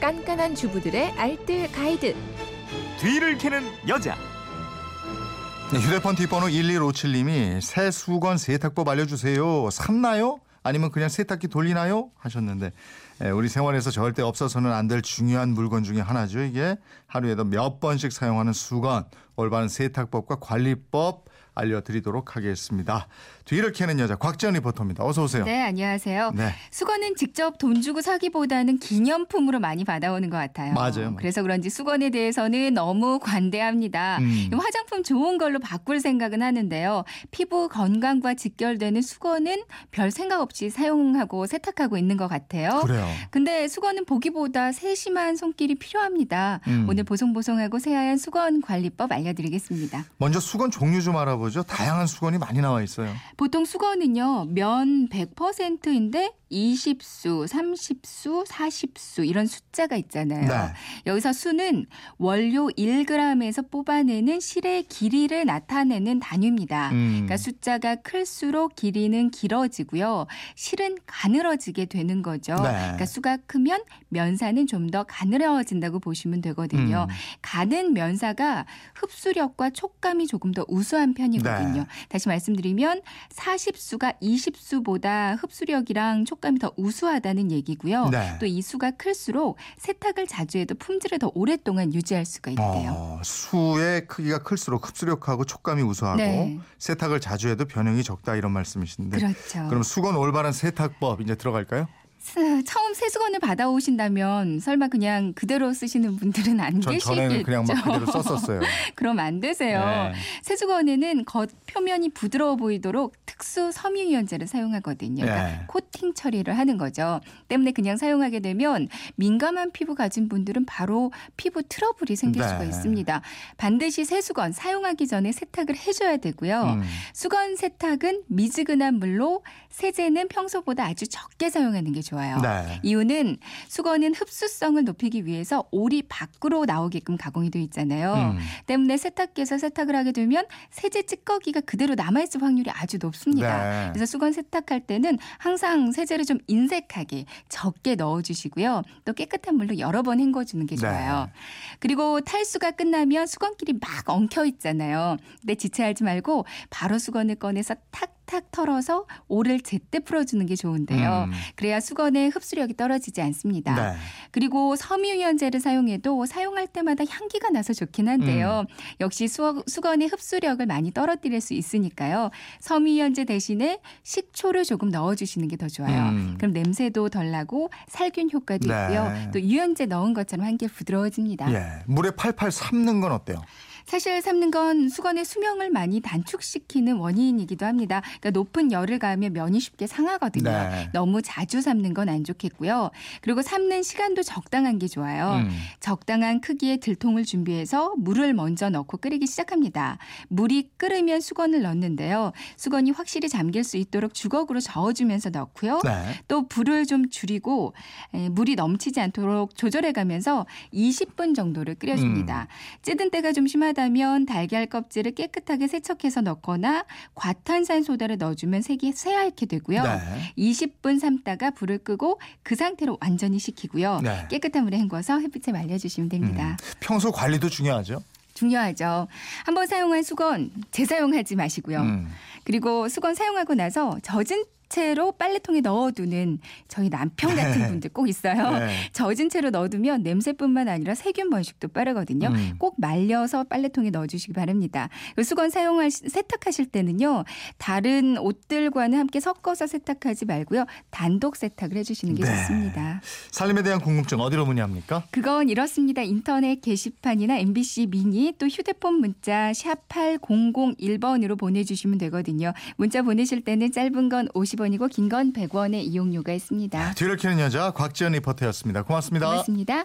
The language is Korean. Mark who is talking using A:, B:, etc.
A: 깐깐한 주부들의 알뜰 가이드.
B: 뒤를 캐는 여자.
C: 네, 휴대폰 뒷번호 1157님이 새 수건 세탁법 알려주세요. 샀나요? 아니면 그냥 세탁기 돌리나요? 하셨는데 예, 우리 생활에서 절대 없어서는 안 될 중요한 물건 중에 하나죠. 이게 하루에도 몇 번씩 사용하는 수건, 올바른 세탁법과 관리법 알려드리도록 하겠습니다. 뒤를 캐는 여자 곽지연 리포터입니다. 어서 오세요.
D: 네, 안녕하세요.
C: 네.
D: 수건은 직접 돈 주고 사기보다는 기념품으로 많이 받아오는 것 같아요.
C: 맞아요.
D: 그래서 그런지 수건에 대해서는 너무 관대합니다.
C: 음.
D: 화장품 좋은 걸로 바꿀 생각은 하는데요. 피부 건강과 직결되는 수건은 별 생각 없이 사용하고 세탁하고 있는 것 같아요.
C: 그래요.
D: 근데 수건은 보기보다 세심한 손길이 필요합니다.
C: 음.
D: 오늘 보송보송하고 새하얀 수건 관리법 알려 드리겠습니다.
C: 먼저 수건 종류 좀 알아보죠. 다양한 수건이 많이 나와 있어요.
D: 보통 수건은요, 면 100%인데 20수, 30수, 40수 이런 숫자가 있잖아요.
C: 네.
D: 여기서 수는 원료 1g에서 뽑아내는 실의 길이를 나타내는 단위입니다.
C: 음.
D: 그러니까 숫자가 클수록 길이는 길어지고요. 실은 가늘어지게 되는 거죠.
C: 네.
D: 그러니까 수가 크면 면사는 좀 더 가늘어진다고 보시면 되거든요.
C: 음.
D: 가는 면사가 흡수 력과 촉감이 조금 더 우수한 편이거든요.
C: 네.
D: 다시 말씀드리면 40수가 20수보다 흡수력이랑 촉감이 더 우수하다는 얘기고요.
C: 네.
D: 또이 수가 클수록 세탁을 자주 해도 품질을 더 오랫동안 유지할 수가 있대요.
C: 어, 수의 크기가 클수록 흡수력하고 촉감이 우수하고
D: 네.
C: 세탁을 자주 해도 변형이 적다 이런 말씀이신데
D: 그렇죠.
C: 그럼 수건 올바른 세탁법 이제 들어갈까요?
D: 스- 처음 세수건을 받아오신다면 설마 그냥 그대로 쓰시는 분들은
C: 안전
D: 계시겠죠.
C: 전에는 그냥 막 그대로 썼었어요.
D: 그럼 안 되세요.
C: 네.
D: 세수건에는 겉 표면이 부드러워 보이도록 특수 섬유유연제를 사용하거든요. 그러니까
C: 네.
D: 코팅 처리를 하는 거죠. 때문에 그냥 사용하게 되면 민감한 피부 가진 분들은 바로 피부 트러블이 생길
C: 네.
D: 수가 있습니다. 반드시 세수건 사용하기 전에 세탁을 해줘야 되고요.
C: 음.
D: 수건 세탁은 미지근한 물로 세제는 평소보다 아주 적게 사용하는 게 좋아요.
C: 네.
D: 이유는 수건은 흡수성을 높이기 위해서 올이 밖으로 나오게끔 가공이 되어 있잖아요.
C: 음.
D: 때문에 세탁기에서 세탁을 하게 되면 세제 찌꺼기가 그대로 남아있을 확률이 아주 높습니다.
C: 네.
D: 그래서 수건 세탁할 때는 항상 세제를 좀 인색하게 적게 넣어주시고요. 또 깨끗한 물로 여러 번 헹궈주는 게 좋아요.
C: 네.
D: 그리고 탈수가 끝나면 수건끼리 막 엉켜 있잖아요. 근데 지체하지 말고 바로 수건을 꺼내서 탁 탁 털어서 올을 제때 풀어주는 게 좋은데요.
C: 음.
D: 그래야 수건의 흡수력이 떨어지지 않습니다.
C: 네.
D: 그리고 섬유유연제를 사용해도 사용할 때마다 향기가 나서 좋긴 한데요.
C: 음.
D: 역시 수, 수건의 흡수력을 많이 떨어뜨릴 수 있으니까요. 섬유유연제 대신에 식초를 조금 넣어주시는 게 더 좋아요.
C: 음.
D: 그럼 냄새도 덜 나고 살균 효과도
C: 네.
D: 있고요. 또 유연제 넣은 것처럼 한결 부드러워집니다.
C: 예. 물에 팔팔 삶는 건 어때요?
D: 사실 삶는 건 수건의 수명을 많이 단축시키는 원인이기도 합니다. 그러니까 높은 열을 가하면 면이 쉽게 상하거든요.
C: 네.
D: 너무 자주 삶는 건 안 좋겠고요. 그리고 삶는 시간도 적당한 게 좋아요.
C: 음.
D: 적당한 크기의 들통을 준비해서 물을 먼저 넣고 끓이기 시작합니다. 물이 끓으면 수건을 넣는데요. 수건이 확실히 잠길 수 있도록 주걱으로 저어주면서 넣고요.
C: 네.
D: 또 불을 좀 줄이고 에, 물이 넘치지 않도록 조절해 가면서 20분 정도를 끓여줍니다. 찌든 때가 좀 심하다 면 달걀 껍질을 깨끗하게 세척해서 넣거나 과탄산 소다를 넣어주면 색이 새하얗게 되고요.
C: 네.
D: 20분 삶다가 불을 끄고 그 상태로 완전히 식히고요.
C: 네.
D: 깨끗한 물에 헹궈서 햇빛에 말려주시면 됩니다.
C: 음. 평소 관리도 중요하죠.
D: 중요하죠. 한번 사용한 수건 재사용하지 마시고요.
C: 음.
D: 그리고 수건 사용하고 나서 젖은 채로 빨래통에 넣어두는 저희 남편 같은 분들 꼭 있어요.
C: 네.
D: 젖은 채로 넣어두면 냄새뿐만 아니라 세균 번식도 빠르거든요.
C: 음.
D: 꼭 말려서 빨래통에 넣어주시기 바랍니다. 수건 사용할 세탁하실 때는요 다른 옷들과는 함께 섞어서 세탁하지 말고요 단독 세탁을 해주시는 게
C: 네.
D: 좋습니다.
C: 살림에 대한 궁금증 어디로 문의합니까?
D: 그건 이렇습니다. 인터넷 게시판이나 MBC 미니 또 휴대폰 문자 샵 8001번으로 보내주시면 되거든요. 문자 보내실 때는 짧은 건 50원이고 긴 건 100원의 이용료가 있습니다.
C: 뒤를 캐는 여자 곽지연 리포터였습니다. 고맙습니다.
D: 고맙습니다.